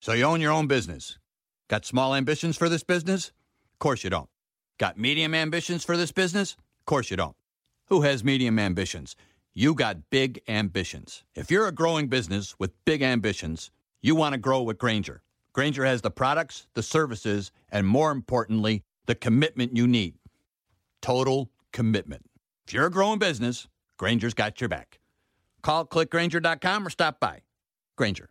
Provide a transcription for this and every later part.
So you own your own business. Got small ambitions for this business? Of course you don't. Got medium ambitions for this business? Of course you don't. Who has medium ambitions? You got big ambitions. If you're a growing business with big ambitions, you want to grow with Grainger. Grainger has the products, the services, and more importantly, the commitment you need total commitment. If you're a growing business, Grainger's got your back. Call clickgrainger.com or stop by. Grainger,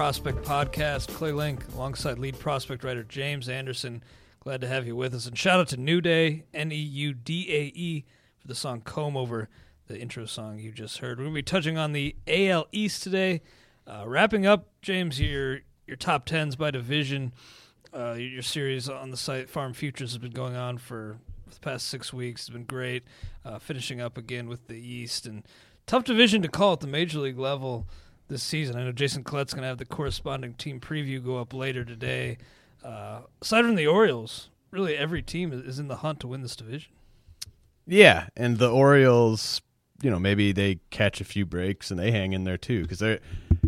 Prospect Podcast. Clay Link alongside lead prospect writer James Anderson. Glad to have you with us. And shout out to New Day, N E U D A E, for the song Comb Over, the intro song you just heard. We're going to be touching on the AL East today. Uh, wrapping up, James, your, your top 10s by division. Uh, your series on the site Farm Futures has been going on for the past six weeks. It's been great. Uh, finishing up again with the East. And tough division to call at the major league level this season. I know Jason Collette's going to have the corresponding team preview go up later today. Uh, aside from the Orioles, really every team is in the hunt to win this division. Yeah, and the Orioles, you know, maybe they catch a few breaks and they hang in there too because they're.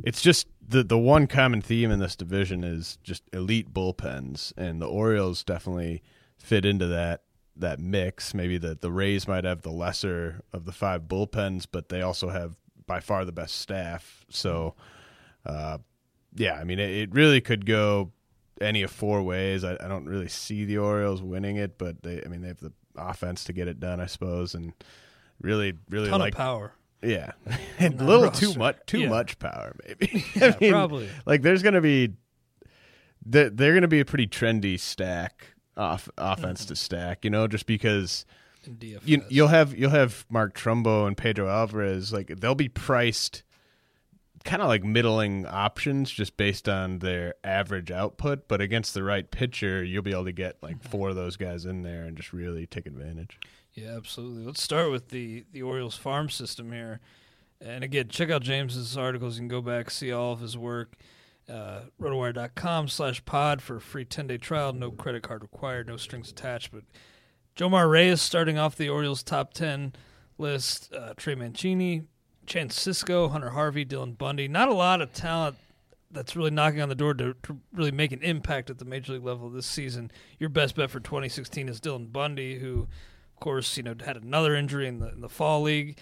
It's just the the one common theme in this division is just elite bullpens, and the Orioles definitely fit into that that mix. Maybe the the Rays might have the lesser of the five bullpens, but they also have by far the best staff. So, uh, yeah, I mean, it, it, really could go any of four ways. I, I, don't really see the Orioles winning it, but they, I mean, they have the offense to get it done, I suppose, and really, really Ton like power. Yeah, a little too much, too yeah. much power, maybe. Yeah, mean, probably. Like, there's going to be, they're, they're going to be a pretty trendy stack off offense mm-hmm. to stack, you know, just because you, you'll have you'll have Mark Trumbo and Pedro Alvarez like they'll be priced kind of like middling options just based on their average output, but against the right pitcher, you'll be able to get like four of those guys in there and just really take advantage. Yeah, absolutely. Let's start with the the Orioles farm system here. And again, check out James's articles. You can go back see all of his work. Uh, rotowire.com slash pod for a free 10 day trial. No credit card required, no strings attached. But Jomar Reyes starting off the Orioles top 10 list. Uh, Trey Mancini, Chance Sisco, Hunter Harvey, Dylan Bundy. Not a lot of talent that's really knocking on the door to, to, really make an impact at the major league level this season. Your best bet for 2016 is Dylan Bundy, who, of course, you know had another injury in the in the fall league.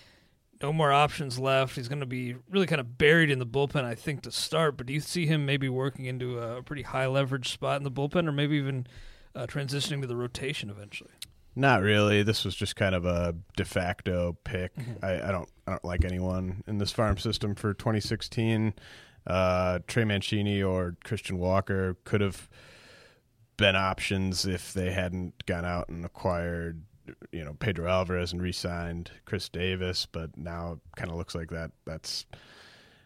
No more options left. He's going to be really kind of buried in the bullpen, I think, to start. But do you see him maybe working into a pretty high leverage spot in the bullpen, or maybe even uh, transitioning to the rotation eventually? Not really. This was just kind of a de facto pick. Mm-hmm. I, I, don't I don't like anyone in this farm system for 2016. Uh, Trey Mancini or Christian Walker could have been options if they hadn't gone out and acquired, you know, Pedro Alvarez and re-signed Chris Davis. But now it kind of looks like that that's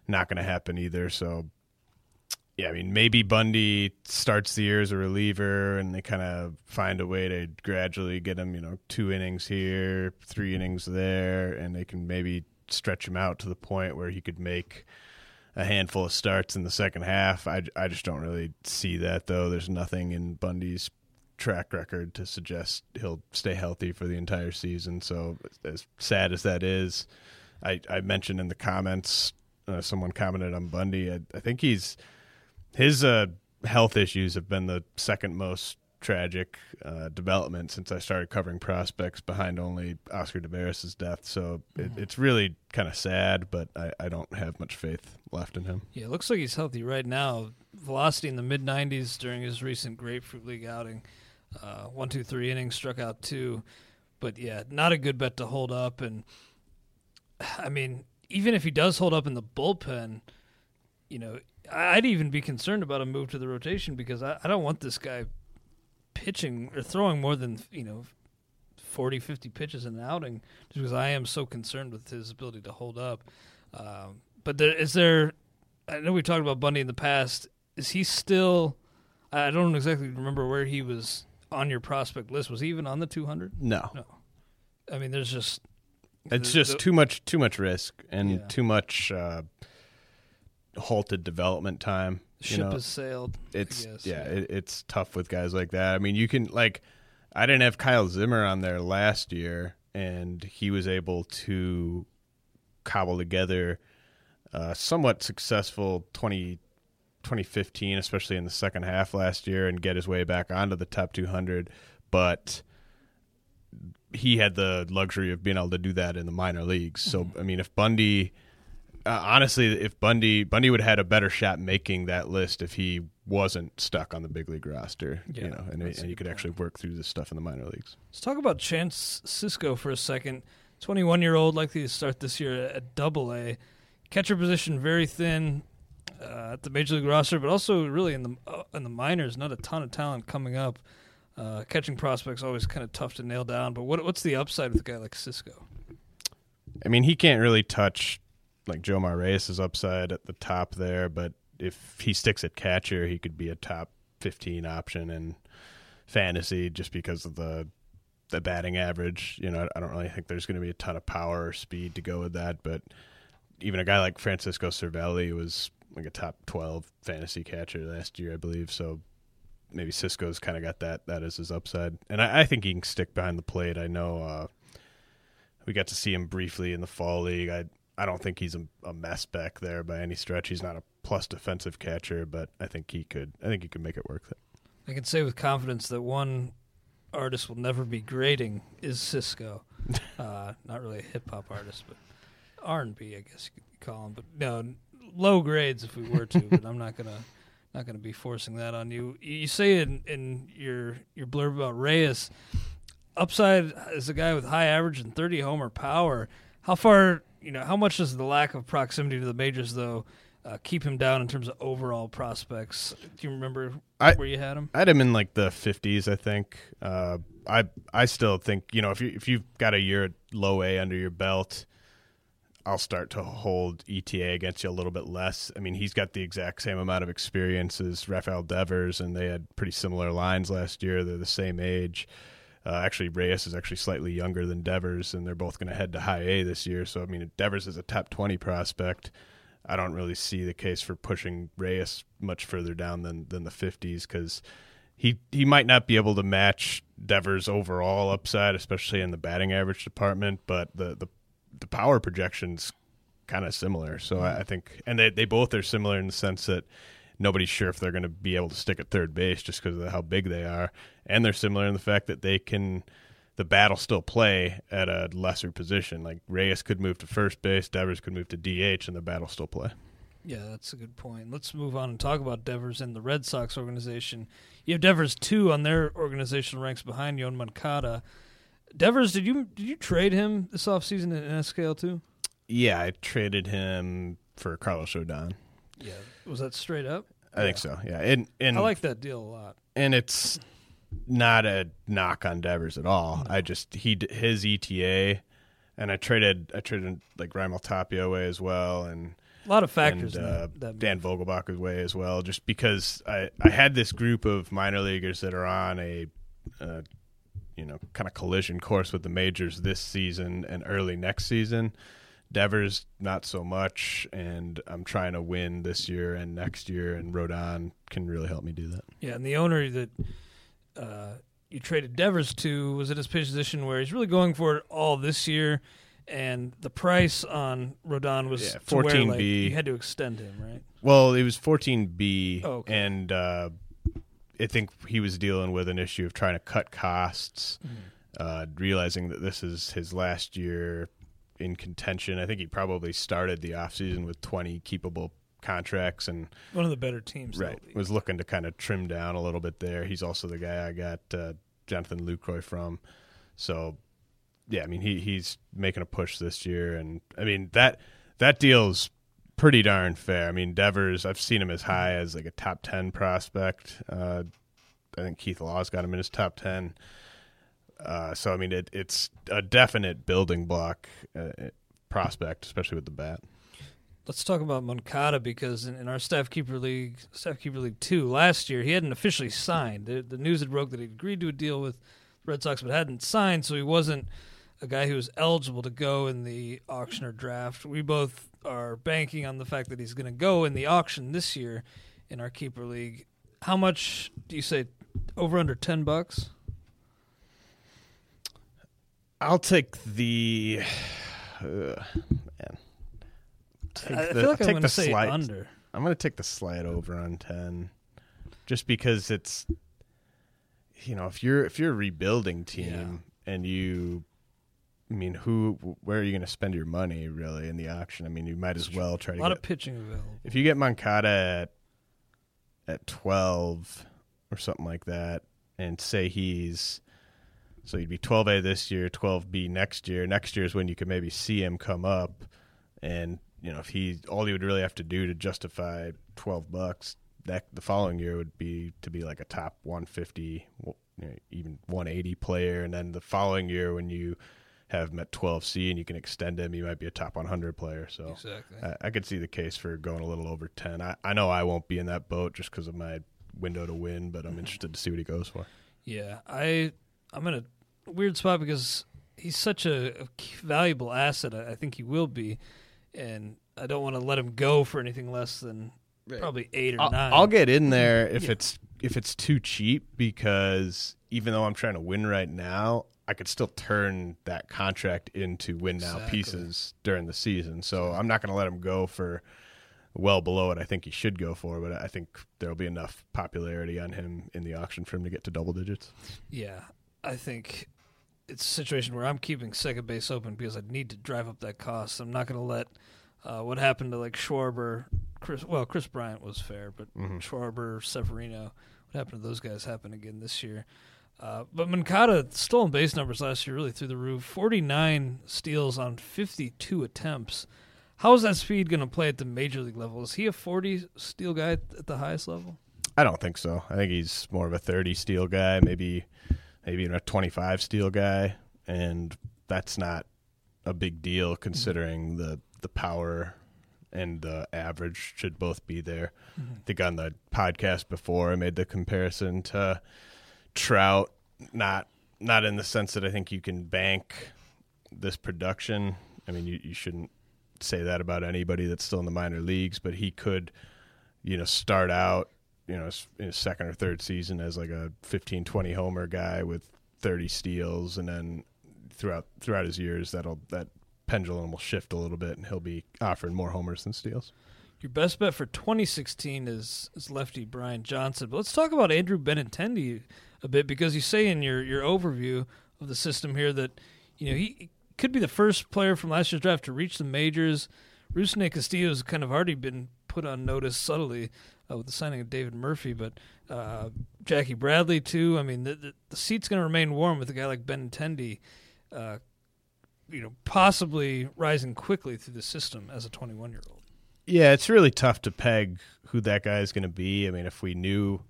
not going to happen either. So yeah, I mean, maybe Bundy starts the year as a reliever, and they kind of find a way to gradually get him, you know, two innings here, three innings there, and they can maybe stretch him out to the point where he could make a handful of starts in the second half. I, I just don't really see that, though. There's nothing in Bundy's track record to suggest he'll stay healthy for the entire season. So, as sad as that is, I, I mentioned in the comments, uh, someone commented on Bundy. I, I think he's his uh, health issues have been the second most tragic uh, development since I started covering prospects, behind only Oscar Taveras' death. So it, mm-hmm. it's really kind of sad, but I, I, don't have much faith left in him. Yeah, it looks like he's healthy right now. Velocity in the mid 90s during his recent Grapefruit League outing. Uh, one, two, three innings, struck out two. But yeah, not a good bet to hold up. And I mean, even if he does hold up in the bullpen, you know, I'd even be concerned about a move to the rotation because I, I don't want this guy pitching or throwing more than you know 40, 50 pitches in an outing just because I am so concerned with his ability to hold up. Um, but there, is there? I know we talked about Bundy in the past. Is he still? I don't exactly remember where he was on your prospect list. Was he even on the 200? No. No. I mean, there's just. It's the, just the, too much, too much risk and yeah. too much. Uh, halted development time. Ship know, has sailed. It's yeah, It, it's tough with guys like that. I mean, you can like, I didn't have Kyle Zimmer on there last year, and he was able to cobble together a somewhat successful 20, 2015, especially in the second half last year, and get his way back onto the top 200. But he had the luxury of being able to do that in the minor leagues. So, mm-hmm. I mean, if Bundy uh, honestly, if Bundy Bundy would have had a better shot making that list if he wasn't stuck on the big league roster, yeah, you know, and, and you could point. actually work through this stuff in the minor leagues. Let's talk about Chance Sisco for a second. Twenty-one year old, likely to start this year at Double A. Catcher position very thin uh, at the major league roster, but also really in the uh, in the minors, not a ton of talent coming up. Uh, catching prospects always kind of tough to nail down. But what what's the upside with a guy like Cisco? I mean, he can't really touch like Jomar Reyes' is upside at the top there, but if he sticks at catcher, he could be a top 15 option in fantasy just because of the the batting average. You know, I don't really think there's going to be a ton of power or speed to go with that, but even a guy like Francisco Cervelli was like a top 12 fantasy catcher last year, I believe. So maybe Sisco's kind of got that that as his upside, and I, I, think he can stick behind the plate. I know uh, we got to see him briefly in the fall league. I I don't think he's a, a, mess back there by any stretch. He's not a plus defensive catcher, but I think he could. I think he could make it work. I can say with confidence that one artist will never be grading is Cisco. uh, not really a hip hop artist, but R and B, I guess you could call him. But no, low grades if we were to. but I'm not gonna not gonna be forcing that on you. You say in in your your blurb about Reyes, upside is a guy with high average and 30 homer power. How far you know, how much does the lack of proximity to the majors though uh, keep him down in terms of overall prospects? Do you remember I, where you had him? I had him in like the fifties, I think. Uh, I I still think you know if you if you've got a year at low A under your belt, I'll start to hold ETA against you a little bit less. I mean, he's got the exact same amount of experience as Rafael Devers, and they had pretty similar lines last year. They're the same age. Uh, actually, Reyes is actually slightly younger than Devers, and they're both going to head to high A this year. So, I mean, Devers is a top 20 prospect. I don't really see the case for pushing Reyes much further down than than the 50s because he he might not be able to match Devers' overall upside, especially in the batting average department, but the the, the power projections kind of similar. So I, I think, and they they both are similar in the sense that nobody's sure if they're going to be able to stick at third base just because of how big they are, and they're similar in the fact that they can the battle still play at a lesser position. Like Reyes could move to first base, Devers could move to DH, and the battle still play. Yeah, that's a good point. Let's move on and talk about Devers and the Red Sox organization. You have Devers two on their organizational ranks behind Yoan Moncada. Devers, did you did you trade him this offseason in NSKL too? Yeah, I traded him for Carlos Rodon. Yeah. Was that straight up? I think so. Yeah, and and I like that deal a lot. and it's not a knock on Devers at all. I just he his ETA, and I traded I traded like Raimel Tapia away as well, and A lot of factors. and uh, that, Dan Vogelbach's way as well. Just because I I had this group of minor leaguers that are on a, uh, you know, kind of collision course with the majors this season and early next season. Devers not so much, and I'm trying to win this year and next year, and Rodon can really help me do that. Yeah, and the owner that uh, you traded Devers to was at his position where he's really going for it all this year, and the price on Rodon was Yeah, to where, like, 14B. you had to extend him, right? Well, it was 14B, Oh, okay. and uh, I think he was dealing with an issue of trying to cut costs, Mm-hmm. uh, realizing that this is his last year in contention. I think he probably started the offseason with 20 keepable contracts and One of the better teams. right was looking to kind of trim down a little bit there. He's also the guy I got uh, Jonathan Lucroy from. So, yeah, I mean he he's making a push this year, and I mean that that deal's pretty darn fair. I mean Devers, I've seen him as high as like a top ten prospect. Uh, I think Keith Law's got him in his top ten. Uh, so I mean it, it's a definite building block uh, prospect, especially with the bat. Let's talk about Moncada because in, in our staff keeper league, staff keeper league two last year, he hadn't officially signed. The, the news had broke that he'd agreed to a deal with the Red Sox, but hadn't signed, so he wasn't a guy who was eligible to go in the auction or draft. We both are banking on the fact that he's going to go in the auction this year in our keeper league. How much do you say? Over under ten bucks? I'll take the uh. Take I, I the- feel like I'll I'm take going the to say slight. under. I'm going to take the slide over on ten, just because it's, you know, if you're if you're a rebuilding team and you, I mean, who, where are you going to spend your money really in the auction? I mean, you might as well try A to lot get of pitching available. if you get Moncada at at twelve or something like that, and say he's so he'd be twelve A this year, twelve B next year. Next year is when you could maybe see him come up, and you know if he all he would really have to do to justify twelve bucks that the following year would be to be like a top one fifty, even one eighty player, and then the following year when you have him at 12C and you can extend him, you might be a top 100 player. So Exactly. I, I could see the case for going a little over 10. I, I know I won't be in that boat just because of my window to win, but I'm mm-hmm. interested to see what he goes for. Yeah, I I'm in a weird spot because he's such a, a valuable asset. I think he will be, and I don't want to let him go for anything less than probably eight or I'll, 9 I'll get in there if Yeah. it's if it's too cheap because even though I'm trying to win right now, I could still turn that contract into win now Exactly. pieces during the season. So I'm not going to let him go for well below what I think he should go for, but I think there'll be enough popularity on him in the auction for him to get to double digits. Yeah, I think it's a situation where I'm keeping second base open because I need to drive up that cost. I'm not going to let uh, what happened to like Schwarber, Kris. Well, Kris Bryant was fair, but Schwarber, Severino, what happened to those guys happen again this year? Uh, but Moncada stolen base numbers last year really through the roof. 49 steals on 52 attempts. How is that speed going to play at the major league level? Is he a 40 steal guy at the highest level? I don't think so. I think he's more of a 30 steal guy, maybe maybe even a 25 steal guy, and that's not a big deal considering mm-hmm. the the power and the average should both be there. Mm-hmm. I think on the podcast before I made the comparison to Trout, not not in the sense that I think you can bank this production. I mean, you, you shouldn't say that about anybody that's still in the minor leagues, but he could, you know, start out, you know, in his second or third season as like a 15, 20 homer guy with 30 steals, and then throughout throughout his years, that'll that pendulum will shift a little bit, and he'll be offering more homers than steals. Your best bet for 2016 is is lefty Brian Johnson. But let's talk about Andrew Benintendi a bit because you say in your your overview of the system here that you know he could be the first player from last year's draft to reach the majors. Rusney Castillo has kind of already been put on notice subtly uh, with the signing of David Murphy, but uh, Jackie Bradley too. I mean, the, the, the seat's going to remain warm with a guy like Benintendi, uh, you know, possibly rising quickly through the system as a 21 year old. Yeah, it's really tough to peg who that guy is going to be. I mean, if we knew,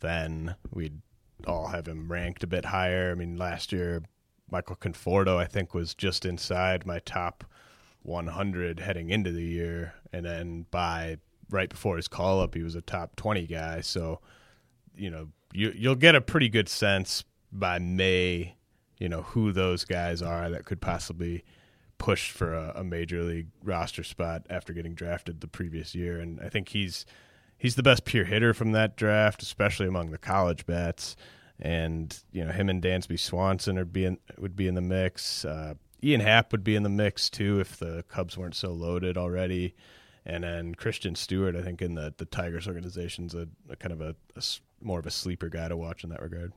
then we'd all have him ranked a bit higher. I mean, last year Michael Conforto, I think, was just inside my top 100 heading into the year, and then by right before his call up, he was a top 20 guy. So, you know, you you'll get a pretty good sense by May, you know, who those guys are that could possibly push for a, a major league roster spot after getting drafted the previous year. And I think he's he's the best pure hitter from that draft, especially among the college bats and you know him and Dansby Swanson are being would be in the mix. Uh, Ian Happ would be in the mix too if the Cubs weren't so loaded already. And then Christin Stewart, I think in the the Tigers organization's a, a kind of a, a, more of a sleeper guy to watch in that regard.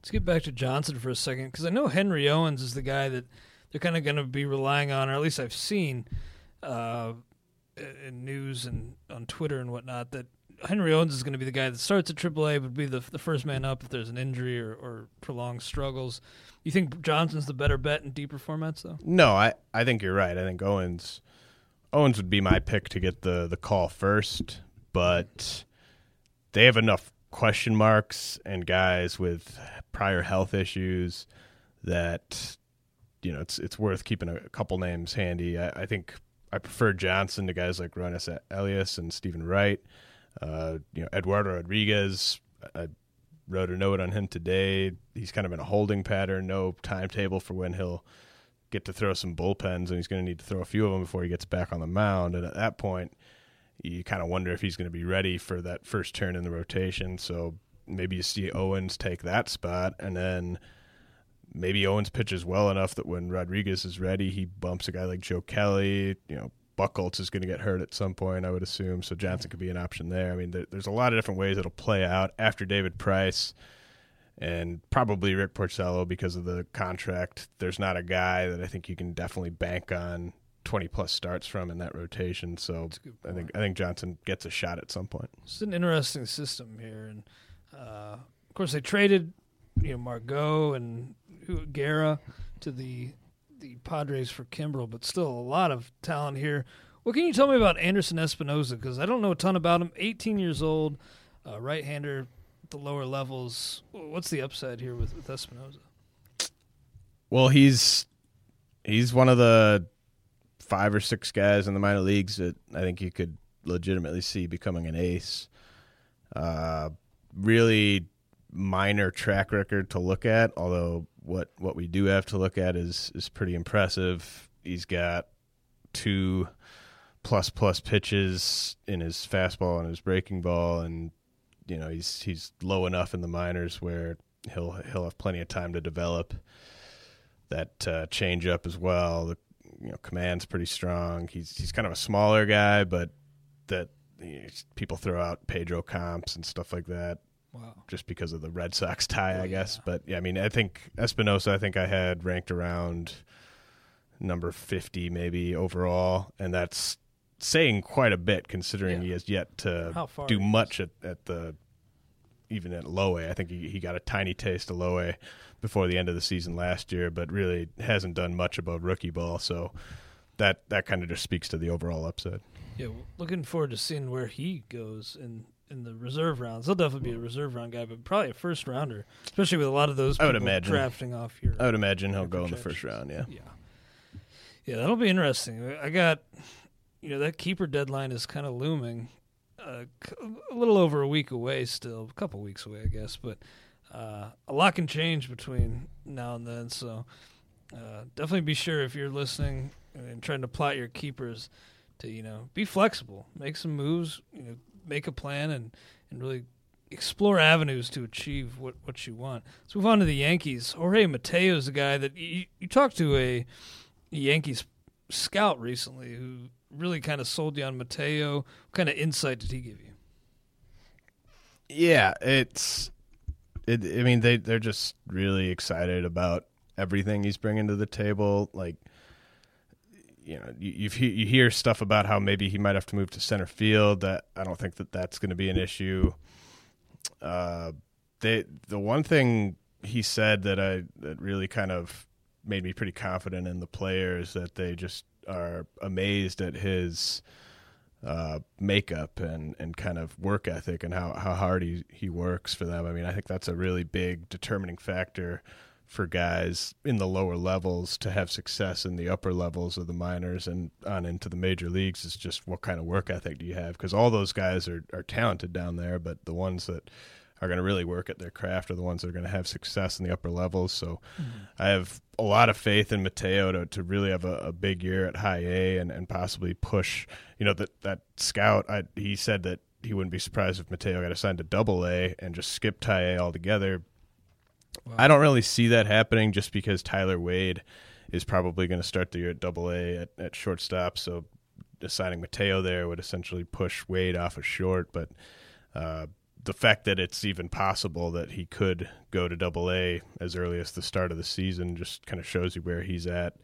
Let's get back to Johnson for a second because I know Henry Owens is the guy that they're kind of going to be relying on, or at least I've seen uh, in news and on Twitter and whatnot that Henry Owens is going to be the guy that starts at AAA, but be the the first man up if there's an injury or, or prolonged struggles. You think Johnson's the better bet in deeper formats, though? No, I, I think you're right. I think Owens Owens would be my pick to get the the call first, but they have enough question marks and guys with prior health issues that you know it's it's worth keeping a, couple names handy. I, I think I prefer Johnson to guys like Roenis Elias and Steven Wright. Uh, you know, Eduardo Rodriguez, I wrote a note on him today. He's kind of in a holding pattern, no timetable for when he'll get to throw some bullpens, and he's going to need to throw a few of them before he gets back on the mound. And at that point, you kind of wonder if he's going to be ready for that first turn in the rotation. So maybe you see Owens take that spot, and then maybe Owens pitches well enough that when Rodriguez is ready, he bumps a guy like Joe Kelly, you know, Buchholz is going to get hurt at some point, I would assume. So Johnson could be an option there. I mean, there, there's a lot of different ways it'll play out after David Price and probably Rick Porcello because of the contract. There's not a guy that I think you can definitely bank on 20 plus starts from in that rotation. So I think I think Johnson gets a shot at some point. It's an interesting system here, and uh, of course they traded you know Margot and Guerra to the the Padres for Kimbrel, but still a lot of talent here. What can you tell me about Anderson Espinoza? Because I don't know a ton about him. 18 years old, uh, right-hander the lower levels. What's the upside here with, with Espinoza? Well, he's he's one of the five or six guys in the minor leagues that I think you could legitimately see becoming an ace. Uh, really minor track record to look at, although what what we do have to look at is is pretty impressive. He's got two plus plus pitches in his fastball and his breaking ball, and you know he's he's low enough in the minors where he'll he'll have plenty of time to develop that uh, change up as well. The you know command's pretty strong. He's he's kind of a smaller guy, but that you know, people throw out Pedro comps and stuff like that. Wow. Just because of the Red Sox tie, Oh, I guess. yeah. But yeah, I mean, I think Espinoza, I think I had ranked around number 50 maybe overall. And that's saying quite a bit considering Yeah. he has yet to do much at, at the, even at low A. I think he, he got a tiny taste of low A before the end of the season last year, but really hasn't done much above rookie ball. So that, that kind of just speaks to the overall upside. Yeah, well, looking forward to seeing where he goes in in the reserve rounds. He'll definitely be a reserve round guy, but probably a first rounder, especially with a lot of those. I would imagine. drafting off your. I would imagine he'll go in the first round. Yeah. Yeah, yeah, that'll be interesting. I got, you know, that keeper deadline is kind of looming. Uh, a little over a week away, still a couple weeks away, I guess, but uh, a lot can change between now and then. So uh, definitely be sure if you're listening and trying to plot your keepers to you know be flexible, make some moves, you know, make a plan, and and really explore avenues to achieve what what you want. Let's move on to the Yankees. Jorge Mateo is a guy that you, you talked to a Yankees scout recently who really kind of sold you on Mateo. What kind of insight did he give you? Yeah, it's. It, I mean, they they're just really excited about everything he's bringing to the table. Like, you know, you you hear stuff about how maybe he might have to move to center field. That I don't think that that's going to be an issue. Uh, they the one thing he said that I that really kind of made me pretty confident in the players that they just are amazed at his uh, makeup and, and kind of work ethic and how, how hard he, he works for them. I mean, I think that's a really big determining factor for guys in the lower levels to have success in the upper levels of the minors and on into the major leagues is just what kind of work ethic do you have? Because all those guys are, are talented down there, but the ones that are going to really work at their craft are the ones that are going to have success in the upper levels. So mm-hmm. I have a lot of faith in Mateo to, to really have a, a, big year at high A and, and possibly push, you know, that, that scout, I, he said that he wouldn't be surprised if Mateo got assigned to double A and just skipped high A altogether. Wow. I don't really see that happening just because Tyler Wade is probably going to start the year at double A at, at shortstop. So assigning Mateo there would essentially push Wade off of short, but uh, the fact that it's even possible that he could go to Double A as early as the start of the season just kind of shows you where he's at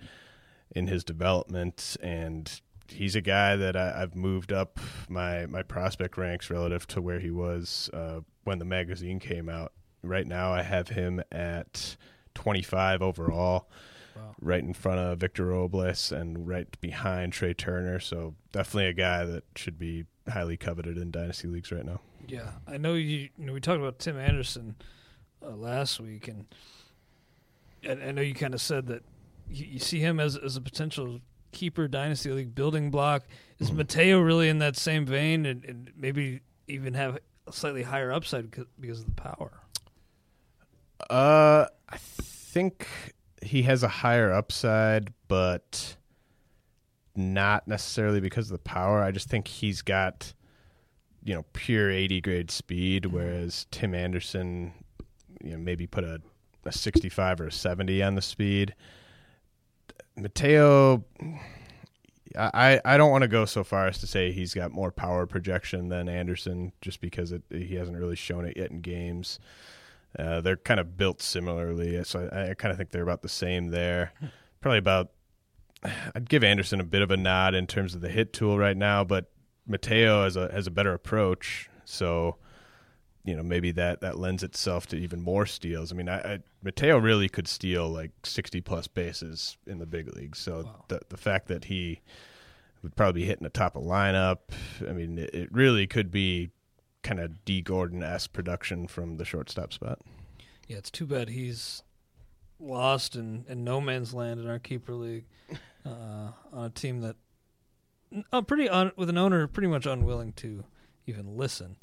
in his development. And he's a guy that I, have moved up my my prospect ranks relative to where he was uh, when the magazine came out. Right now, I have him at 25 overall. Wow. Right in front of Victor Robles and right behind Trea Turner. So, definitely a guy that should be highly coveted in dynasty leagues right now. Yeah, I know you. you know, we talked about Tim Anderson uh, last week, and I, I know you kind of said that you, you, see him as as a potential keeper dynasty league building block. Is mm-hmm. Mateo really in that same vein, and, and maybe even have a slightly higher upside because of the power? Uh, I think he has a higher upside, but not necessarily because of the power. I just think he's got you know pure 80 grade speed, mm-hmm. whereas Tim Anderson, you know, maybe put a, a 65 or a 70 on the speed. Mateo, I I don't want to go so far as to say he's got more power projection than Anderson, just because it, he hasn't really shown it yet in games. Uh, they're kind of built similarly, so I, I kind of think they're about the same there. Hmm. Probably about I'd give Anderson a bit of a nod in terms of the hit tool right now, but Mateo has a has a better approach, so you know maybe that that lends itself to even more steals. I mean, I, I Mateo really could steal like sixty plus bases in the big leagues. So wow. the the fact that he would probably be hitting the top of lineup, I mean, it, it really could be kind of Dee Gordon s production from the shortstop spot. Yeah, it's too bad he's lost in, in no man's land in our keeper league uh, on a team that uh, pretty un, with an owner pretty much unwilling to even listen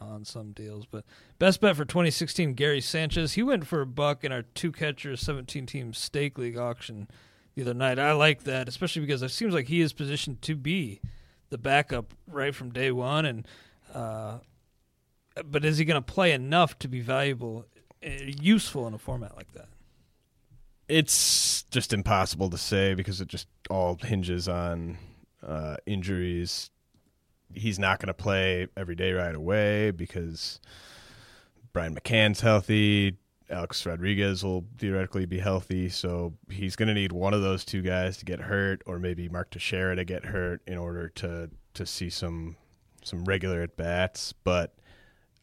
on some deals. But best bet for 2016, Gary Sanchez. He went for a buck in our two catcher 17 team stake league auction the other night. I like that, especially because it seems like he is positioned to be the backup right from day one. And uh, but is he going to play enough to be valuable, uh, useful in a format like that? It's just impossible to say because it just all hinges on uh, injuries. He's not going to play every day right away because Brian McCann's healthy. Alex Rodriguez will theoretically be healthy, so he's going to need one of those two guys to get hurt, or maybe Mark Teixeira to get hurt in order to to see some some regular at bats. But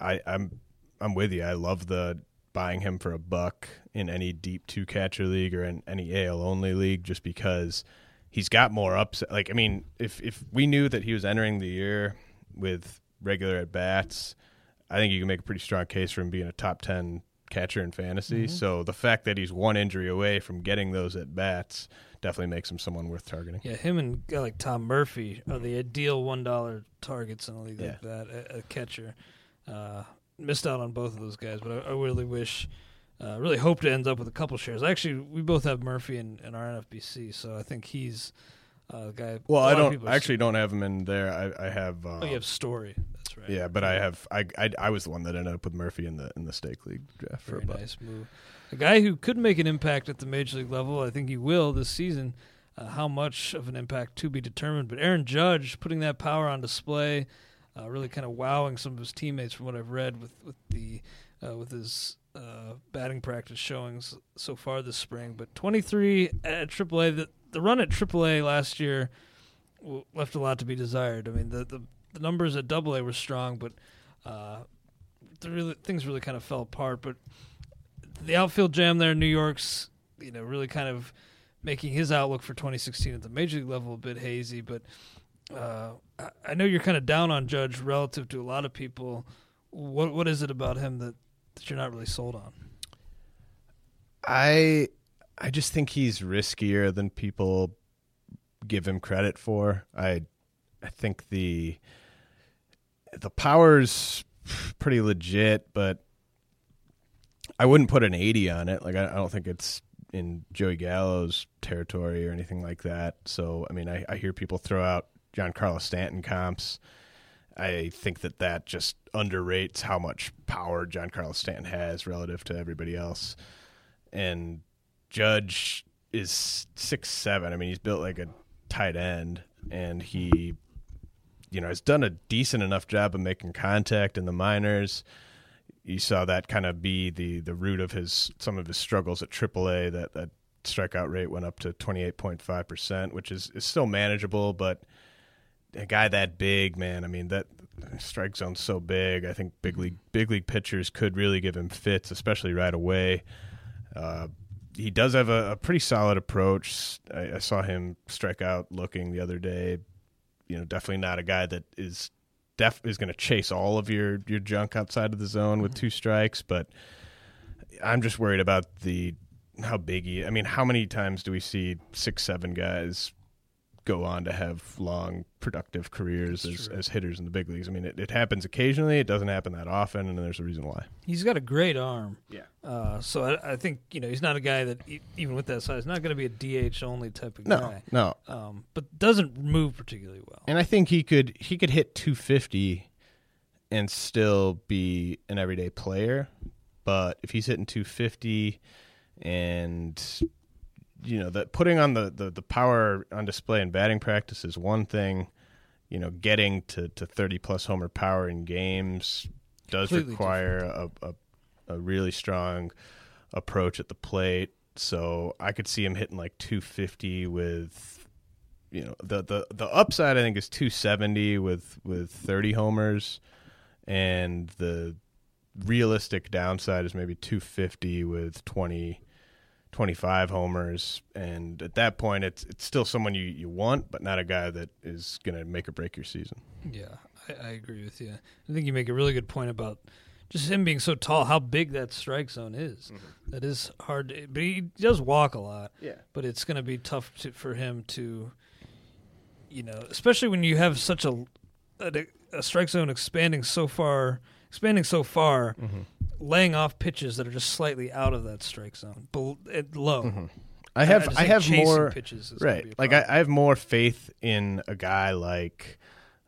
I, I'm I'm with you. I love the buying him for a buck in any deep two catcher league or in any AL only league, just because he's got more ups. Like I mean, if if we knew that he was entering the year with regular at bats, I think you can make a pretty strong case for him being a top ten catcher in fantasy. Mm-hmm. So the fact that he's one injury away from getting those at bats definitely makes him someone worth targeting. Yeah, him and guy like Tom Murphy are the ideal one dollar targets in a league yeah. like that. A, a catcher uh, missed out on both of those guys, but I, I really wish uh, really hope to end up with a couple shares. Actually, we both have Murphy in, in our NFBC, so I think he's Uh, the guy. Well, a I don't I actually don't have him in there. I, I have. Uh, Oh, you have Story. That's right. yeah, but I have. I, I I was the one that ended up with Murphy in the in the stake league draft for Very a buck. nice move. A guy who could make an impact at the major league level, I think he will this season. Uh, how much of an impact to be determined. But Aaron Judge putting that power on display, uh, really kind of wowing some of his teammates from what I've read with with the uh, with his uh, batting practice showings so far this spring. But 23 at AAA, the the run at AAA last year left a lot to be desired. I mean, the the, the numbers at AA were strong, but uh, really, things really kind of fell apart. But the outfield jam there in New York's, you know, really kind of making his outlook for 2016 at the major league level a bit hazy. But uh, I know you're kind of down on Judge relative to a lot of people. What what is it about him that, that you're not really sold on? I I just think he's riskier than people give him credit for. I I think the the power's pretty legit, but I wouldn't put an 80 on it. Like I, I don't think it's in Joey Gallo's territory or anything like that. So I mean, I, I hear people throw out Giancarlo Stanton comps. I think that that just underrates how much power Giancarlo Stanton has relative to everybody else. And Judge is six seven. I mean, he's built like a tight end, and he, you know, has done a decent enough job of making contact in the minors. You saw that kind of be the the root of his some of his struggles at AAA. That that strikeout rate went up to twenty eight point five percent, which is is still manageable, but a guy that big, man, I mean that strike zone's so big. I think big league big league pitchers could really give him fits, especially right away. Uh, he does have a, a pretty solid approach. I, I saw him strike out looking the other day. You know, definitely not a guy that is def is going to chase all of your your junk outside of the zone with two strikes, but I'm just worried about the how big he. I mean, how many times do we see six seven guys go on to have long productive careers as, as hitters in the big leagues? I mean, it, it happens occasionally. It doesn't happen that often, and there's a reason why. He's got a great arm. Yeah. Uh, so I, I think you know he's not a guy that even with that size, not going to be a DH only type of No, guy. no, Um, but doesn't move particularly well. and I think he could he could hit 250 and still be an everyday player. But if he's hitting 250 and you know that putting on the, the, the power on display in batting practice is one thing. You know, getting to, to 30 plus homer power in games does Completely require a, a a really strong approach at the plate. So I could see him hitting like 250 with you know the the the upside I think is 270 with with 30 homers and the realistic downside is maybe 250 with 20 25 homers and at that point it's it's still someone you you want but not a guy that is going to make or break your season. Yeah, I, I agree with you. I think you make a really good point about just him being so tall, how big that strike zone is. Mm-hmm. That is hard, to, but he does walk a lot. Yeah. But it's going to be tough to, for him to, you know, especially when you have such a, a a strike zone expanding so far, expanding so far, mm-hmm. Laying off pitches that are just slightly out of that strike zone, bel- low. I have just I, have more pitches right. Like I. I have more faith in a guy like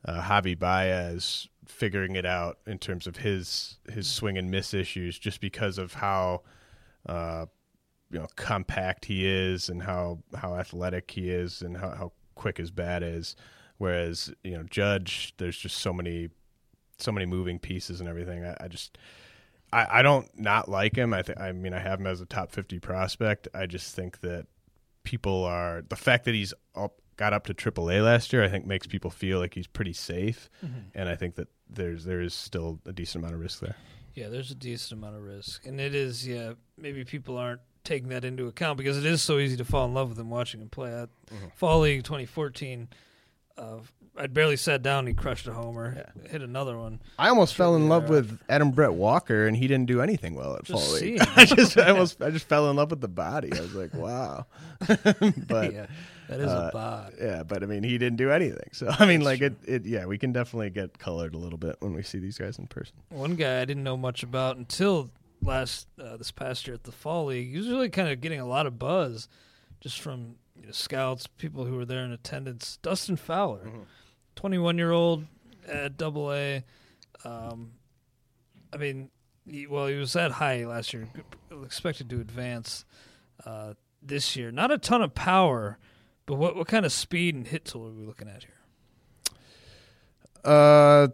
uh, Javi Baez figuring it out in terms of his his swing and miss issues, just because of how uh, you know compact he is and how how athletic he is and how, how quick his bat is. Whereas you know Judge, there's just so many so many moving pieces and everything. I, I just I, I don't not like him. I think I mean I have him as a top fifty prospect. I just think that people are the fact that he's up, got up to AAA last year. I think makes people feel like he's pretty safe, and I think that there's there is still a decent amount of risk there. Yeah, there's a decent amount of risk, and it is. Yeah, maybe people aren't taking that into account because it is so easy to fall in love with him watching him play. At Fall League 2014, uh, I barely sat down. He crushed a homer, hit another one. I almost fell in love with Adam Brett Walker, and he didn't do anything well at Just Fall seeing League. him. I just I almost I just fell in love with the body. I was like, wow, but. yeah, that is uh, a bod. Yeah, but I mean, he didn't do anything. So I mean, like it, it. Yeah, we can definitely get colored a little bit when we see these guys in person. One guy I didn't know much about until last uh, this past year at the Fall League. He was really kind of getting a lot of buzz just from you know, scouts, people who were there in attendance. Dustin Fowler, 21 year old at Double A. Um, I mean, he, well, he was that high last year, expected to advance uh, this year. Not a ton of power, but what what kind of speed and hit tool are we looking at here? Uh,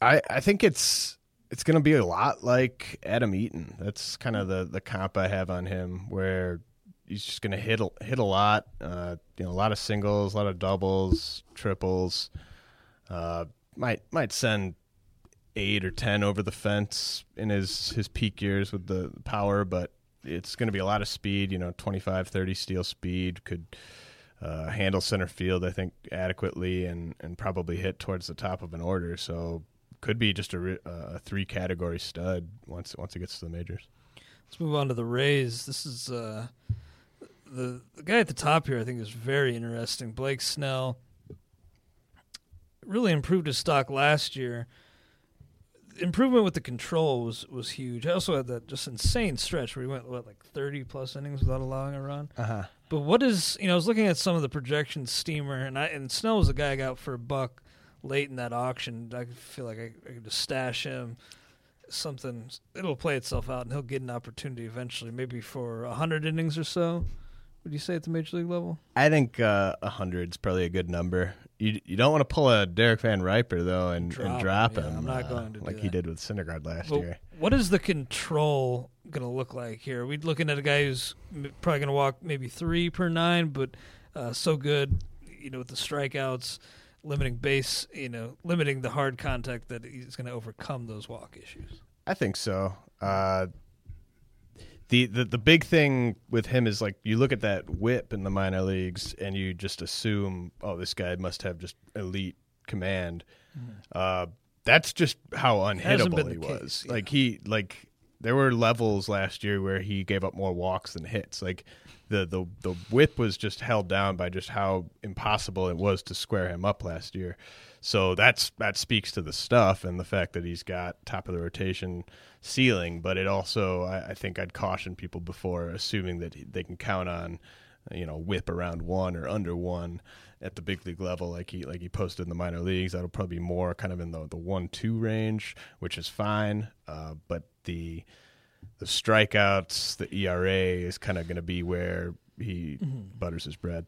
I I think it's it's going to be a lot like Adam Eaton. That's kind of the the comp I have on him, where he's just going to hit a, hit a lot. Uh, you know, a lot of singles, a lot of doubles, triples. Uh, might might send eight or ten over the fence in his his peak years with the power, but it's going to be a lot of speed. You know, 25, 30 steal speed could uh, handle center field, I think, adequately and, and probably hit towards the top of an order. So could be just a, re- a three category stud once once it gets to the majors. Let's move on to the Rays. This is uh, the the guy at the top here. I think is very interesting. Blake Snell really improved his stock last year. Improvement with the control was was huge. I also had that just insane stretch where he went what like thirty plus innings without allowing a run. Uh huh. But what is you know I was looking at some of the projections steamer and I and Snell was the guy I got for a buck late in that auction. I feel like I, I could just stash him. Something it'll play itself out and he'll get an opportunity eventually, maybe for hundred innings or so. Would you say at the major league level? I think uh, a hundred is probably a good number. You you don't want to pull a Derek VanRiper though and Drop and him, drop yeah, him. I'm not uh, going to do like he did with Syndergaard last But year. what is the control going to look like here? Are we looking at a guy who's probably going to walk maybe three per nine, but uh, so good, you know, with the strikeouts, limiting base, you know, limiting the hard contact that he's going to overcome those walk issues. I think so. Uh, the, the the big thing with him is like you look at that WHIP in the minor leagues and you just assume, oh, this guy must have just elite command. Uh, that's just how Mm-hmm. Unhittable he was. case, Like he like there were levels last year where he gave up more walks than hits. Like the the the WHIP was just held down by just how impossible it was to square him up last year. So that's that speaks to the stuff and the fact that he's got top of the rotation ceiling. But it also, I, I think, I'd caution people before assuming that they can count on, you know, WHIP around one or under one at the big league level, like he like he posted in the minor leagues. That'll probably be more kind of in the the one two range, which is fine. Uh, but the the strikeouts, the ERA is kind of going to be where he butters his bread.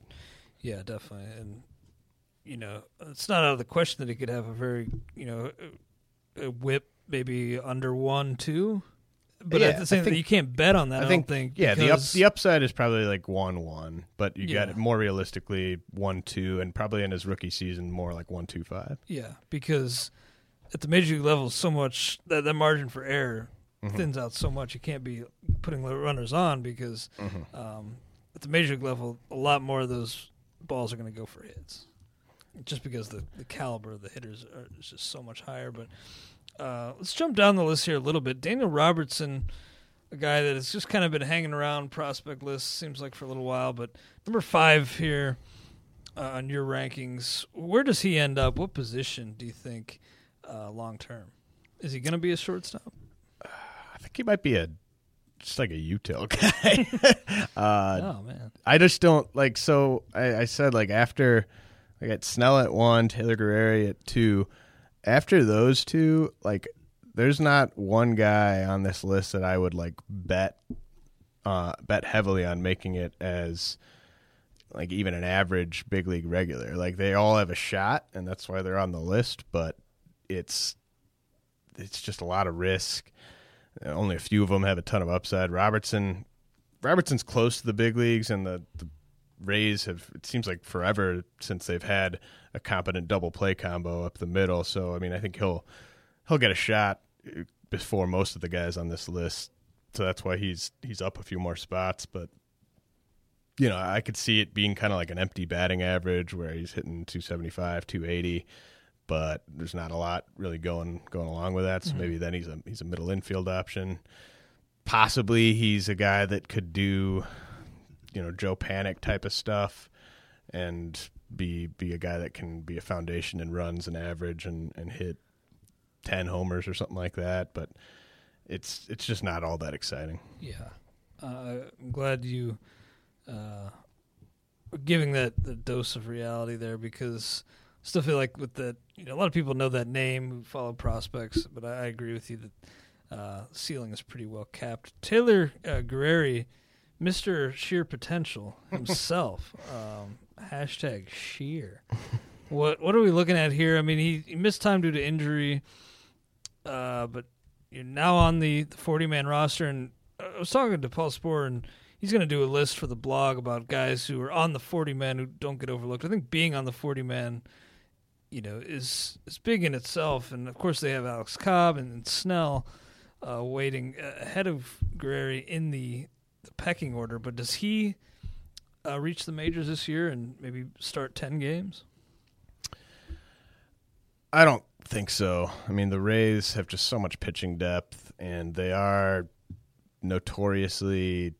Yeah, definitely. And you know, it's not out of the question that he could have a very, you know, a WHIP maybe under one two. But Yeah, at the same time, you can't bet on that. I, I think, don't think. yeah, the up, the upside is probably like one one, but you got it more realistically one two, and probably in his rookie season more like one two five. Yeah, because at the major league level, so much that, that margin for error Mm-hmm. thins out so much. You can't be putting the runners on because Mm-hmm. um, at the major league level, a lot more of those balls are going to go for hits, just because the, the caliber of the hitters are, is just so much higher. But uh, let's jump down the list here a little bit. Daniel Robertson, a guy that has just kind of been hanging around prospect list, seems like for a little while, but number five here uh, on your rankings. Where does he end up? What position do you think uh, long term? Is he going to be a shortstop? I think he might be a just like a util guy. uh, oh man, I just don't like. So I, I said like after I got Snell at one, Taylor Guerrieri at two. After those two, like there's not one guy on this list that I would like bet uh, bet heavily on making it as like even an average big league regular. Like they all have a shot, and that's why they're on the list. But it's it's just a lot of risk. Only a few of them have a ton of upside. Robertson, Robertson's close to the big leagues, and the, the Rays have. It seems like forever since they've had a competent double play combo up the middle. So I mean, I think he'll he'll get a shot uh, before most of the guys on this list. So that's why he's he's up a few more spots. But you know, I could see it being kind of like an empty batting average where he's hitting 275, 280 but there's not a lot really going going along with that. So maybe then he's a he's a middle infield option. Possibly he's a guy that could do, you know, Joe Panik type of stuff, and be be a guy that can be a foundation and runs and average and and hit ten homers or something like that. But it's it's just not all that exciting. yeah. Uh, I'm glad you uh, giving that the dose of reality there because I still feel like with the you know a lot of people know that name who follow prospects, but I, I agree with you that uh, ceiling is pretty well capped. Taylor uh, Mister Sheer Potential himself, um, hashtag Sheer. What what are we looking at here? I mean, he, he missed time due to injury, uh, but you're now on the, 40 man roster. And I was talking to Paul Sporer, and he's going to do a list for the blog about guys who are on the 40 man who don't get overlooked. I think being on the 40 man, you know, is is big in itself. And of course, they have Alex Cobb and, and Snell uh, waiting ahead of Guerrieri in the, the pecking order. But does he uh, reach the majors this year and maybe start 10 games? I don't think so. I mean, the Rays have just so much pitching depth, and they are notoriously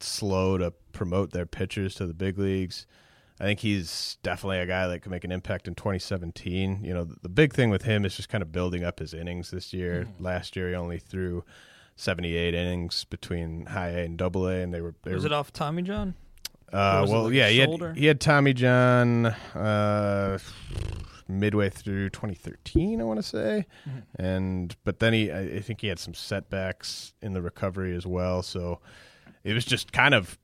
slow to promote their pitchers to the big leagues. I think he's definitely a guy that could make an impact in 2017. You know, the, the big thing with him is just kind of building up his innings this year. Mm-hmm. Last year, he only threw 78 innings between high A and double A, and they were. They was were, it off Tommy John? Uh, well, like yeah, he had, he had Tommy John. Uh, midway through 2013, I want to say, mm-hmm. and but then he, I think he had some setbacks in the recovery as well. So it was just kind of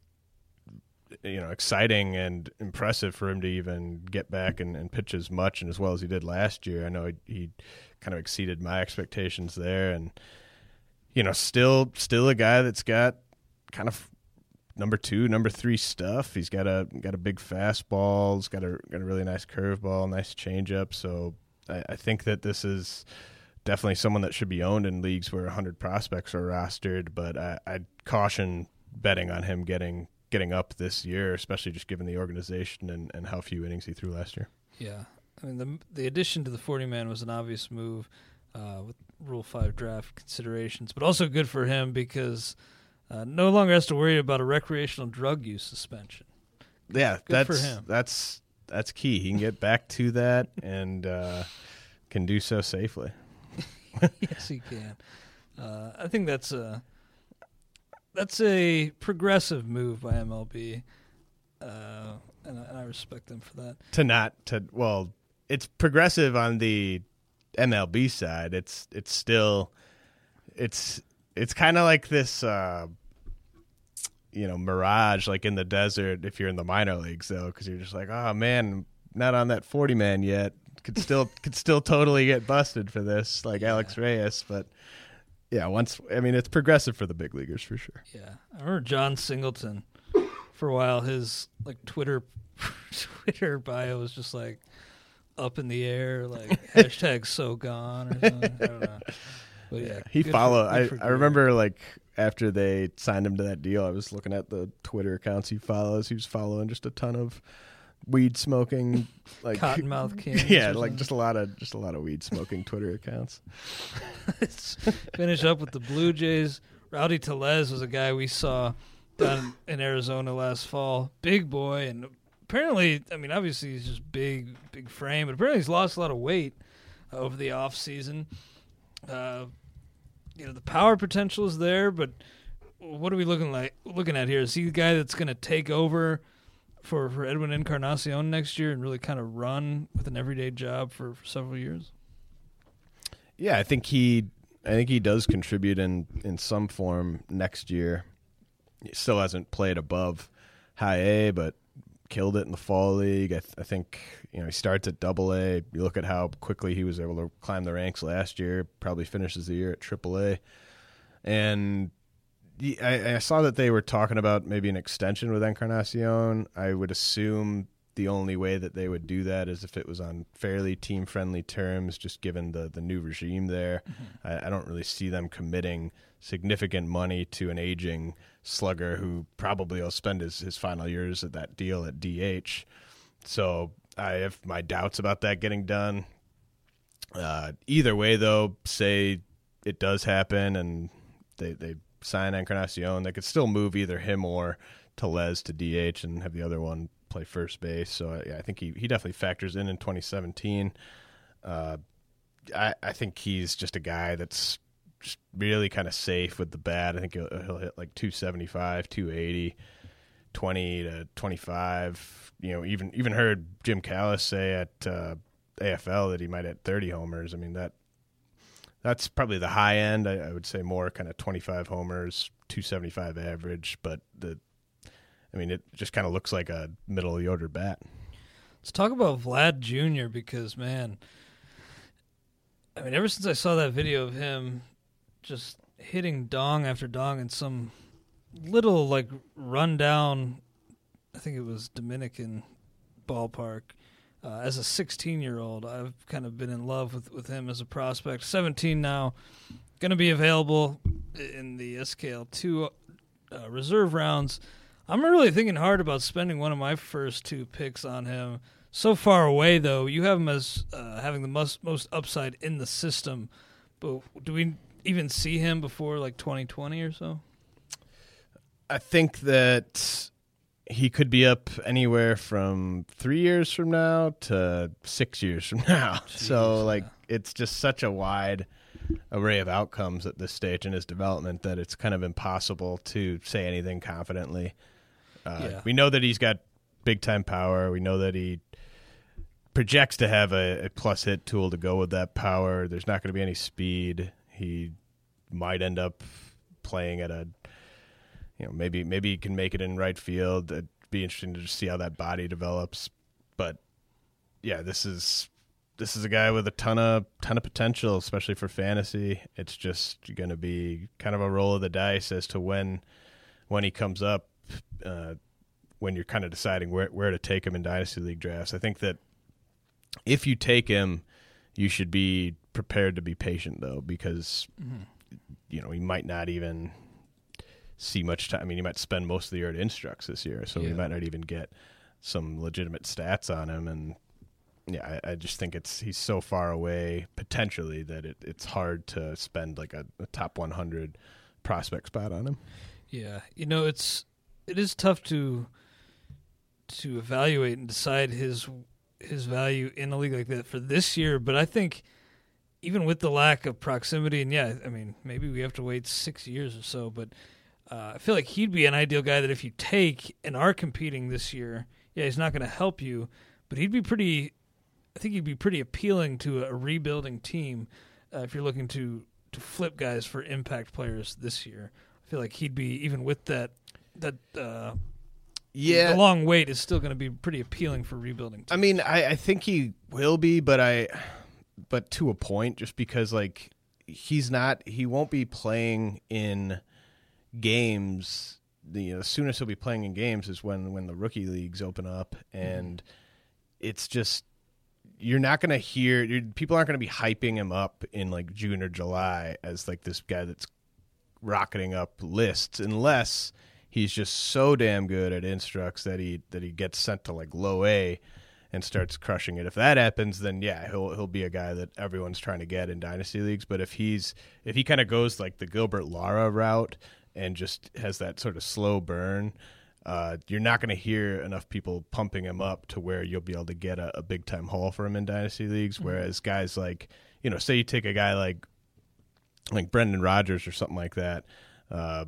you know exciting and impressive for him to even get back and, and pitch as much and as well as he did last year. I know he, he kind of exceeded my expectations there, and you know still still a guy that's got kind of number two, number three stuff. He's got a got a big fastball. He's got a got a really nice curveball, nice changeup. So I, I, think that this is definitely someone that should be owned in leagues where 100 prospects are rostered. But I, I'd caution betting on him getting getting up this year, especially just given the organization and, and how few innings he threw last year. Yeah, I mean the the addition to the 40 man was an obvious move. Uh, with Rule Five draft considerations, but also good for him because uh, no longer has to worry about a recreational drug use suspension. Yeah, Good that's that's that's key. He can get back to that and uh, can do so safely. yes, he can. Uh, I think that's a that's a progressive move by MLB, uh, and, and I respect them for that. To not to well, it's progressive on the MLB side. It's it's still it's it's kind of like this uh, you know mirage like in the desert if you're in the minor leagues though because you're just like oh man not on that 40 man yet could still could still totally get busted for this like yeah. alex reyes but yeah once i mean it's progressive for the big leaguers for sure yeah i remember jon singleton for a while his like twitter twitter bio was just like up in the air like hashtag so gone or something i don't know but yeah, he followed. I, I remember like after they signed him to that deal, I was looking at the Twitter accounts he follows. He was following just a ton of weed smoking, like cottonmouth kings. Yeah, like just a lot of just a lot of weed smoking Twitter accounts. Let's finish up with the Blue Jays. Rowdy Tellez was a guy we saw down in Arizona last fall. Big boy, and apparently, I mean, obviously he's just big, big frame, but apparently he's lost a lot of weight over the off season. Uh, you know the power potential is there, but what are we looking like looking at here? Is he the guy that's going to take over for for Edwin Encarnacion next year and really kind of run with an everyday job for, for several years? Yeah, I think he I think he does contribute in in some form next year. He still hasn't played above high A, but killed it in the fall league. I, th- I, think you know he starts at Double A. You look at how quickly he was able to climb the ranks last year. Probably finishes the year at Triple A, and I, I, saw that they were talking about maybe an extension with Encarnacion. I would assume the only way that they would do that is if it was on fairly team friendly terms, just given the the new regime there. Mm-hmm. I, I don't really see them committing significant money to an aging slugger who probably will spend his, his final years at that deal at DH. So I have my doubts about that getting done. Uh, either way, though, say it does happen and they, they sign Encarnacion, they could still move either him or Tellez to DH and have the other one play first base. So yeah, I think he, he definitely factors in in 2017. Uh, I, I think he's just a guy that's really kind of safe with the bat. I think he'll, he'll hit like 275, 280, twenty to twenty five. You know, even even heard Jim Callis say at uh, AFL that he might hit thirty homers. I mean that that's probably the high end. I, I would say more kind of twenty five homers, two seventy five average. But the, I mean, it just kind of looks like a middle of the order bat. Let's talk about Vlad Jr. because man, I mean, ever since I saw that video of him just hitting dong after dong in some little like rundown, I think it was Dominican ballpark. Uh, as a 16 year old, I've kind of been in love with, with him as a prospect. 17 now, going to be available in the SKL two uh, reserve rounds. I'm really thinking hard about spending one of my first two picks on him. So far away, though, you have him as uh, having the most most upside in the system. But do we even see him before like 2020 or so? I think that he could be up anywhere from three years from now to six years from now. so, like, it's just such a wide array of outcomes at this stage in his development that it's kind of impossible to say anything confidently. Uh, Yeah. We know that he's got big time power. We know that he projects to have a, a plus hit tool to go with that power. There's not going to be any speed. He might end up playing at a you know maybe maybe he can make it in right field. It'd be interesting to just see how that body develops. But yeah, this is this is a guy with a ton of ton of potential, especially for fantasy. It's just going to be kind of a roll of the dice as to when when he comes up. Uh, when you're kind of deciding where where to take him in dynasty league drafts, I think that if you take him, you should be prepared to be patient though, because mm-hmm. you know he might not even see much time. I mean, he might spend most of the year at Instructs this year, so we might not even get some legitimate stats on him. And yeah, I, I just think it's he's so far away potentially that it, it's hard to spend like a, a top 100 prospect spot on him. Yeah, you know it's it is tough to to evaluate and decide his his value in a league like that for this year, but I think even with the lack of proximity and yeah, I mean maybe we have to wait six years or so, but uh, I feel like he'd be an ideal guy that if you take and are competing this year, yeah, he's not going to help you, but he'd be pretty. I think he'd be pretty appealing to a rebuilding team uh, if you're looking to to flip guys for impact players this year. I feel like he'd be even with that that uh, the long wait is still going to be pretty appealing for rebuilding. Teams. I mean, I, I think he will be, but I, but to a point, just because like he's not, he won't be playing in games. The uh, soonest he'll be playing in games is when when the rookie leagues open up, and it's just you're not going to hear people aren't going to be hyping him up in like June or July as like this guy that's rocketing up lists unless he's just so damn good at instructs that he that he gets sent to like low A and starts crushing it. If that happens, then yeah, he'll he'll be a guy that everyone's trying to get in dynasty leagues. But if he's if he kind of goes like the Gilbert Lara route and just has that sort of slow burn, uh, you're not going to hear enough people pumping him up to where you'll be able to get a, a big time haul for him in dynasty leagues. Whereas guys like you know, say you take a guy like like Brendan Rodgers or something like that. Uh,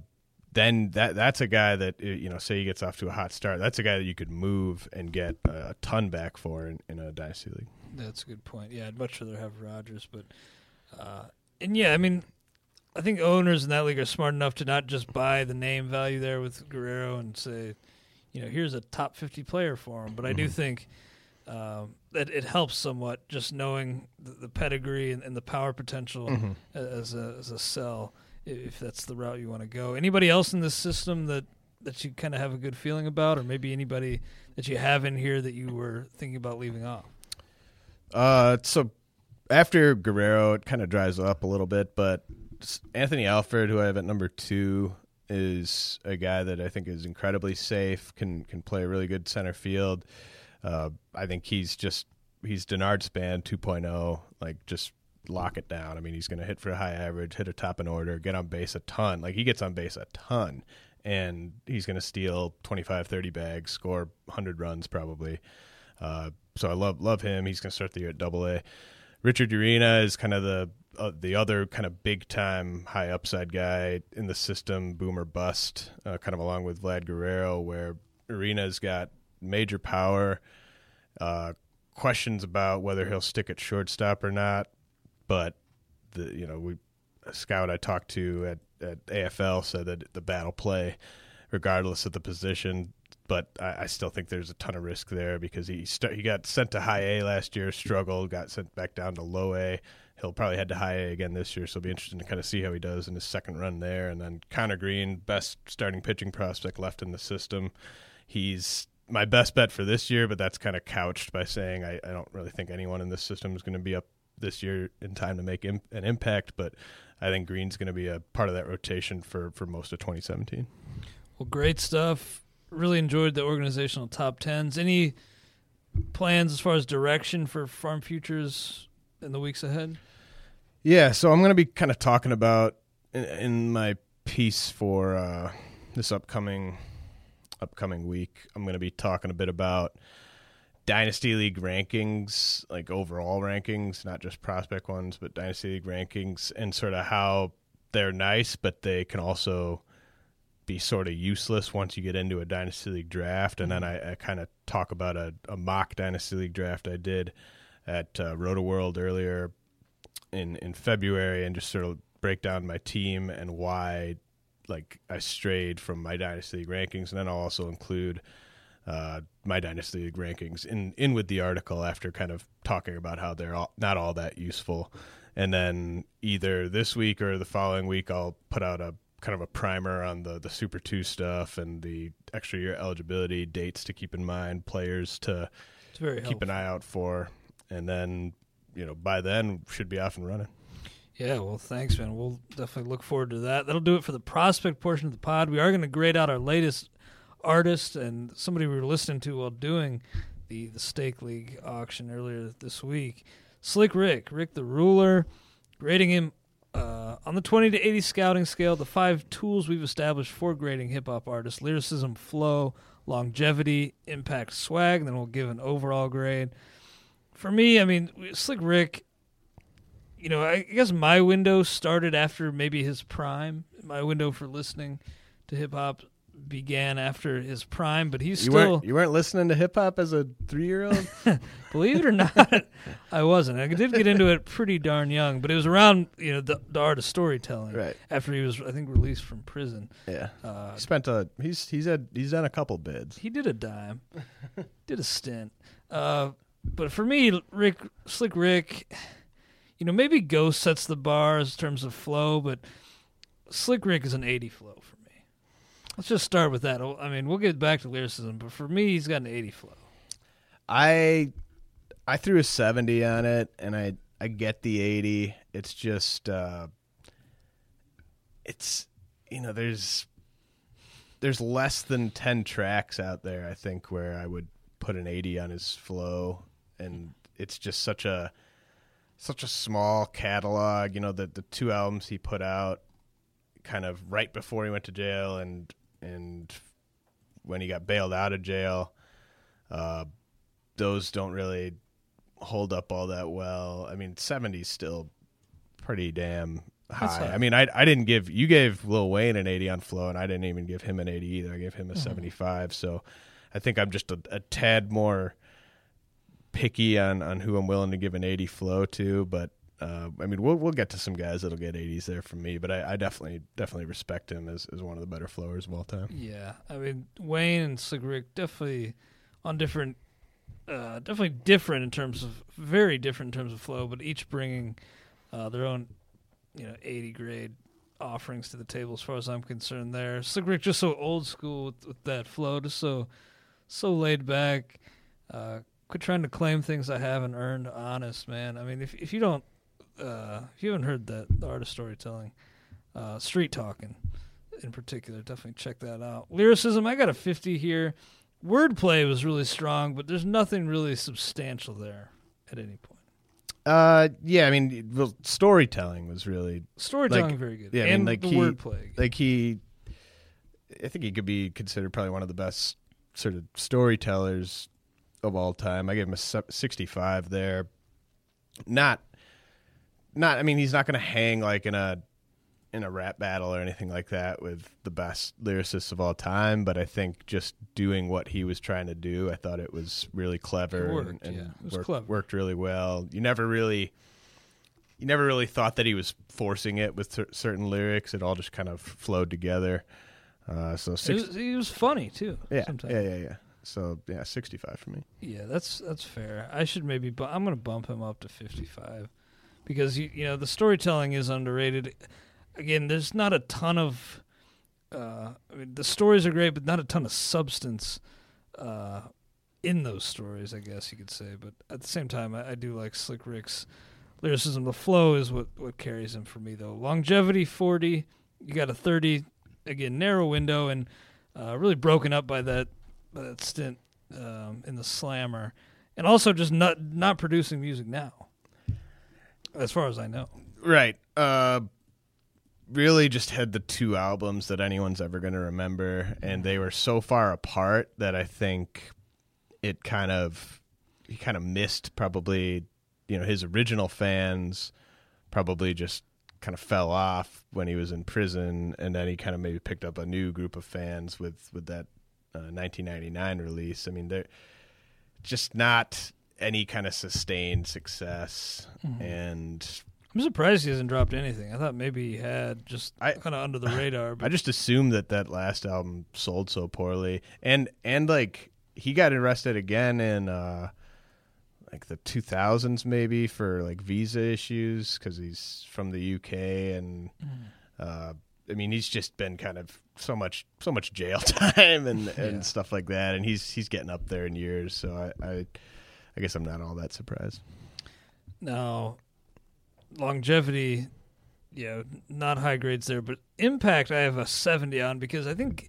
then that that's a guy that you know, say he gets off to a hot start. That's a guy that you could move and get a ton back for in, in a dynasty league. That's a good point. Yeah, I'd much rather have Rodgers, but uh, and yeah, I mean, I think owners in that league are smart enough to not just buy the name value there with Guerrero and say, you know, here's a top fifty player for him. But I do think um, that it helps somewhat just knowing the, the pedigree and, and the power potential a- as a as a sell if that's the route you want to go. Anybody else in this system that that you kind of have a good feeling about, or maybe anybody that you have in here that you were thinking about leaving off? Uh, so after Guerrero, it kind of dries up a little bit, but Anthony Alford, who I have at number two, is a guy that I think is incredibly safe. Can can play a really good center field. Uh, I think he's just he's Denard Span 2.0. Like just lock it down. I mean, he's going to hit for a high average, hit a top in order, get on base a ton. Like he gets on base a ton, and he's going to steal 25, 30 bags, score 100 runs probably. Uh, so I love love him. He's going to start the year at Double A. Richard Urena is kind of the uh, the other kind of big time high upside guy in the system, boomer bust, uh, kind of along with Vlad Guerrero, where Urena's got major power. Uh, questions about whether he'll stick at shortstop or not, but the you know we a scout I talked to at, at AFL said that the battle play regardless of the position. But I, I still think there's a ton of risk there because he st- he got sent to high A last year, struggled, got sent back down to low A. He'll probably head to high A again this year, so it'll be interesting to kind of see how he does in his second run there. And then Conner Greene, best starting pitching prospect left in the system. He's my best bet for this year, but that's kind of couched by saying I, I don't really think anyone in this system is going to be up this year in time to make Im- an impact. But I think Greene's going to be a part of that rotation for, for most of 2017. Well, great stuff. Really enjoyed the organizational top tens. Any plans as far as direction for Farm Futures in the weeks ahead? Yeah, so I'm going to be kind of talking about in, in my piece for uh, this upcoming upcoming week. I'm going to be talking a bit about Dynasty League rankings, like overall rankings, not just prospect ones, but Dynasty League rankings, and sort of how they're nice, but they can also be sort of useless once you get into a Dynasty League draft. And then I, I kind of talk about a, a, mock Dynasty League draft I did at uh, Rotoworld earlier in in February, and just sort of break down my team and why like I strayed from my dynasty league rankings, and then I'll also include uh, my dynasty league rankings in in with the article after kind of talking about how they're all, not all that useful. And then either this week or the following week, I'll put out a kind of a primer on the the Super Two stuff and the extra year eligibility dates to keep in mind, players to keep helpful. an eye out for, and then you know by then should be off and running. Yeah, well, thanks, man. We'll definitely look forward to that. That'll do it for the prospect portion of the pod. We are going to grade out our latest artist and somebody we were listening to while doing the the Stake League auction earlier this week. Slick Rick, Rick the Ruler, grading him uh, on the 20 to 80 scouting scale. The five tools we've established for grading hip hop artists: lyricism, flow, longevity, impact, swag. And then we'll give an overall grade. For me, I mean, Slick Rick you know, I guess my window started after maybe his prime. My window for listening to hip hop began after his prime, but he's you still. Weren't, you weren't listening to hip hop as a three year old? Believe it or not, I wasn't. I did get into it pretty darn young, but it was around you know the, the art of storytelling. Right after he was, I think, released from prison. Yeah, uh, he spent a he's he's had he's done a couple bids. He did a dime, did a stint. Uh, but for me, Rick Slick Rick you know, maybe Ghost sets the bar in terms of flow, but Slick Rick is an 80 flow for me. Let's just start with that. I mean, we'll get back to lyricism, but for me, he's got an 80 flow. I I threw a 70 on it, and I I get the 80. It's just uh, it's you know there's there's less than 10 tracks out there I think where I would put an 80 on his flow, and it's just such a such a small catalog. You know, the the two albums he put out, kind of right before he went to jail, and and when he got bailed out of jail, uh, those don't really hold up all that well. I mean, 70's still pretty damn high. I mean, I I didn't give you gave Lil Wayne an 80 on flow, and I didn't even give him an 80 either. I gave him a mm-hmm. 75. So I think I'm just a, a tad more picky on on who I'm willing to give an 80 flow to, but uh, I mean, we'll we'll get to some guys that'll get 80s there from me, but I, I, definitely definitely respect him as, as one of the better flowers of all time. Yeah, I mean Wayne and Slick Rick definitely on different, uh, definitely different in terms of very different in terms of flow, but each bringing uh, their own, you know, 80 grade offerings to the table as far as I'm concerned. There, Slick Rick just so old school with, with that flow, just so so laid back. Uh, quit trying to claim things I haven't earned. Honest, man. I mean, if if you don't, uh, if you haven't heard that the art of storytelling, uh, street talking, in particular, definitely check that out. Lyricism, I got a fifty here. Wordplay was really strong, but there's nothing really substantial there at any point. Uh, yeah, I mean, well, storytelling was really storytelling like, very good. Yeah, I mean, like the he, wordplay. Like he, I think he could be considered probably one of the best sort of storytellers of all time. I gave him a 65 there. Not, not. I mean, he's not going to hang like in a in a rap battle or anything like that with the best lyricists of all time, but I think just doing what he was trying to do, I thought it was really clever It worked, and, and yeah. It was worked, clever. worked really well. You never really you never really thought that he was forcing it with cer- certain lyrics. It all just kind of flowed together. Uh, so It six, was, he was funny too. yeah, sometimes. yeah, yeah, yeah. So yeah, sixty-five for me. Yeah, that's that's fair. I should maybe, bu- I'm going to bump him up to 55 because you you know the storytelling is underrated. Again, there's not a ton of, uh, I mean, the stories are great, but not a ton of substance uh, in those stories. I guess you could say, but at the same time, I, I do like Slick Rick's lyricism. The flow is what what carries him for me, though. Longevity 40, you got a 30, again narrow window, and uh, really broken up by that by that stint um, in the slammer, and also just not not producing music now, as far as I know. Right. Uh, really just had the two albums that anyone's ever going to remember, and they were so far apart that I think it kind of he kind of missed probably you know his original fans probably just kind of fell off when he was in prison and then he kind of maybe picked up a new group of fans with with that uh, 1999 release i mean they're just not any kind of sustained success and I'm surprised he hasn't dropped anything. I thought maybe he had just I- kind of under the radar. I just assumed that that last album sold so poorly, and and like he got arrested again in uh like the 2000s maybe for like visa issues because he's from the UK and uh I mean he's just been kind of so much so much jail time and and Yeah. stuff like that, and he's he's getting up there in years, so I I, I guess I'm not all that surprised. now, longevity, yeah, not high grades there, but impact I have a 70 on because I think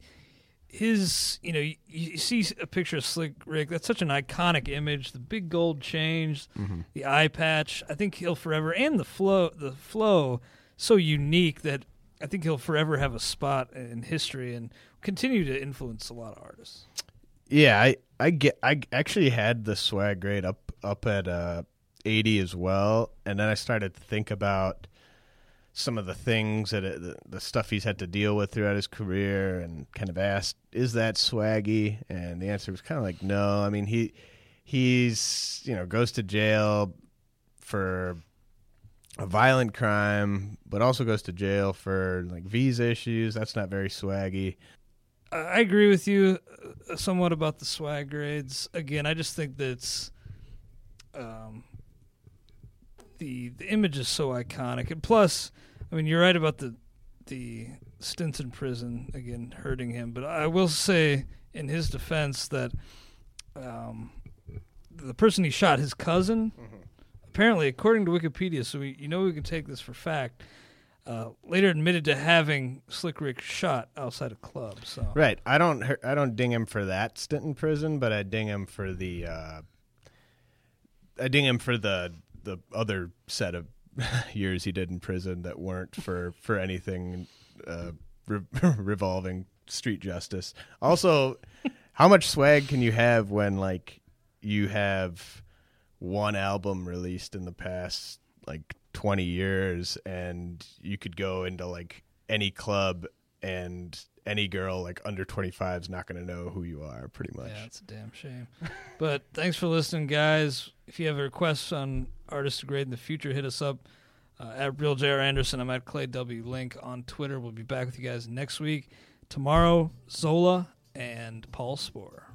his, you know, you, you see a picture of Slick Rick. That's such an iconic image. The big gold chains, mm-hmm. the eye patch. I think he'll forever and the flow, the flow, so unique that I think he'll forever have a spot in history and continue to influence a lot of artists. Yeah, I I get I actually had the swag grade up up at uh 80 as well, and then I started to think about some of the things that it, the, the stuff he's had to deal with throughout his career, and kind of asked, "Is that swaggy?" And the answer was kind of like, "No." I mean, he he's you know goes to jail for a violent crime, but also goes to jail for like visa issues. That's not very swaggy. I agree with you uh, somewhat about the swag grades. Again, I just think that's um, the the image is so iconic, and plus, I mean, you're right about the the stints in prison again hurting him. But I will say, in his defense, that um, the person he shot, his cousin, apparently, according to Wikipedia, so we, you know we can take this for fact. Uh, later admitted to having Slick Rick shot outside a club. So Right. I don't. I don't ding him for that stint in prison, but I ding him for the. Uh, I ding him for the the other set of years he did in prison that weren't for for anything uh, re- revolving street justice. Also, how much swag can you have when like you have one album released in the past like 20 years and you could go into like any club and any girl like under 25 is not going to know who you are pretty much Yeah, it's a damn shame. but thanks for listening, guys. If you have requests on artists to grade in the future, hit us up uh, at Real J.R. Anderson. I'm at Clay W. Link on Twitter. We'll be back with you guys next week. Tomorrow, Zola and Paul Sporer.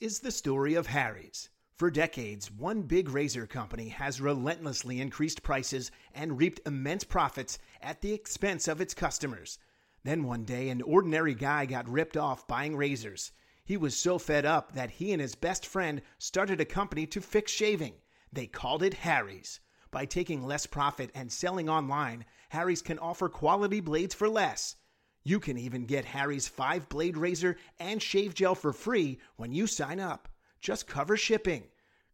Is the story of Harry's. For decades, one big razor company has relentlessly increased prices and reaped immense profits at the expense of its customers. Then one day, an ordinary guy got ripped off buying razors. He was so fed up that he and his best friend started a company to fix shaving. They called it Harry's. By taking less profit and selling online, Harry's can offer quality blades for less. You can even get Harry's five blade razor and shave gel for free when you sign up. Just cover shipping.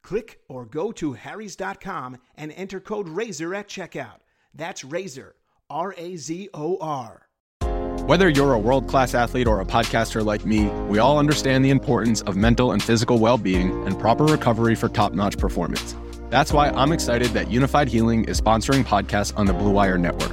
Click or go to Harry's.com and enter code RAZOR at checkout. That's Razor, R A Z O R. Whether you're a world class athlete or a podcaster like me, we all understand the importance of mental and physical well being and proper recovery for top notch performance. That's why I'm excited that Unifyd Healing is sponsoring podcasts on the Blue Wire Network.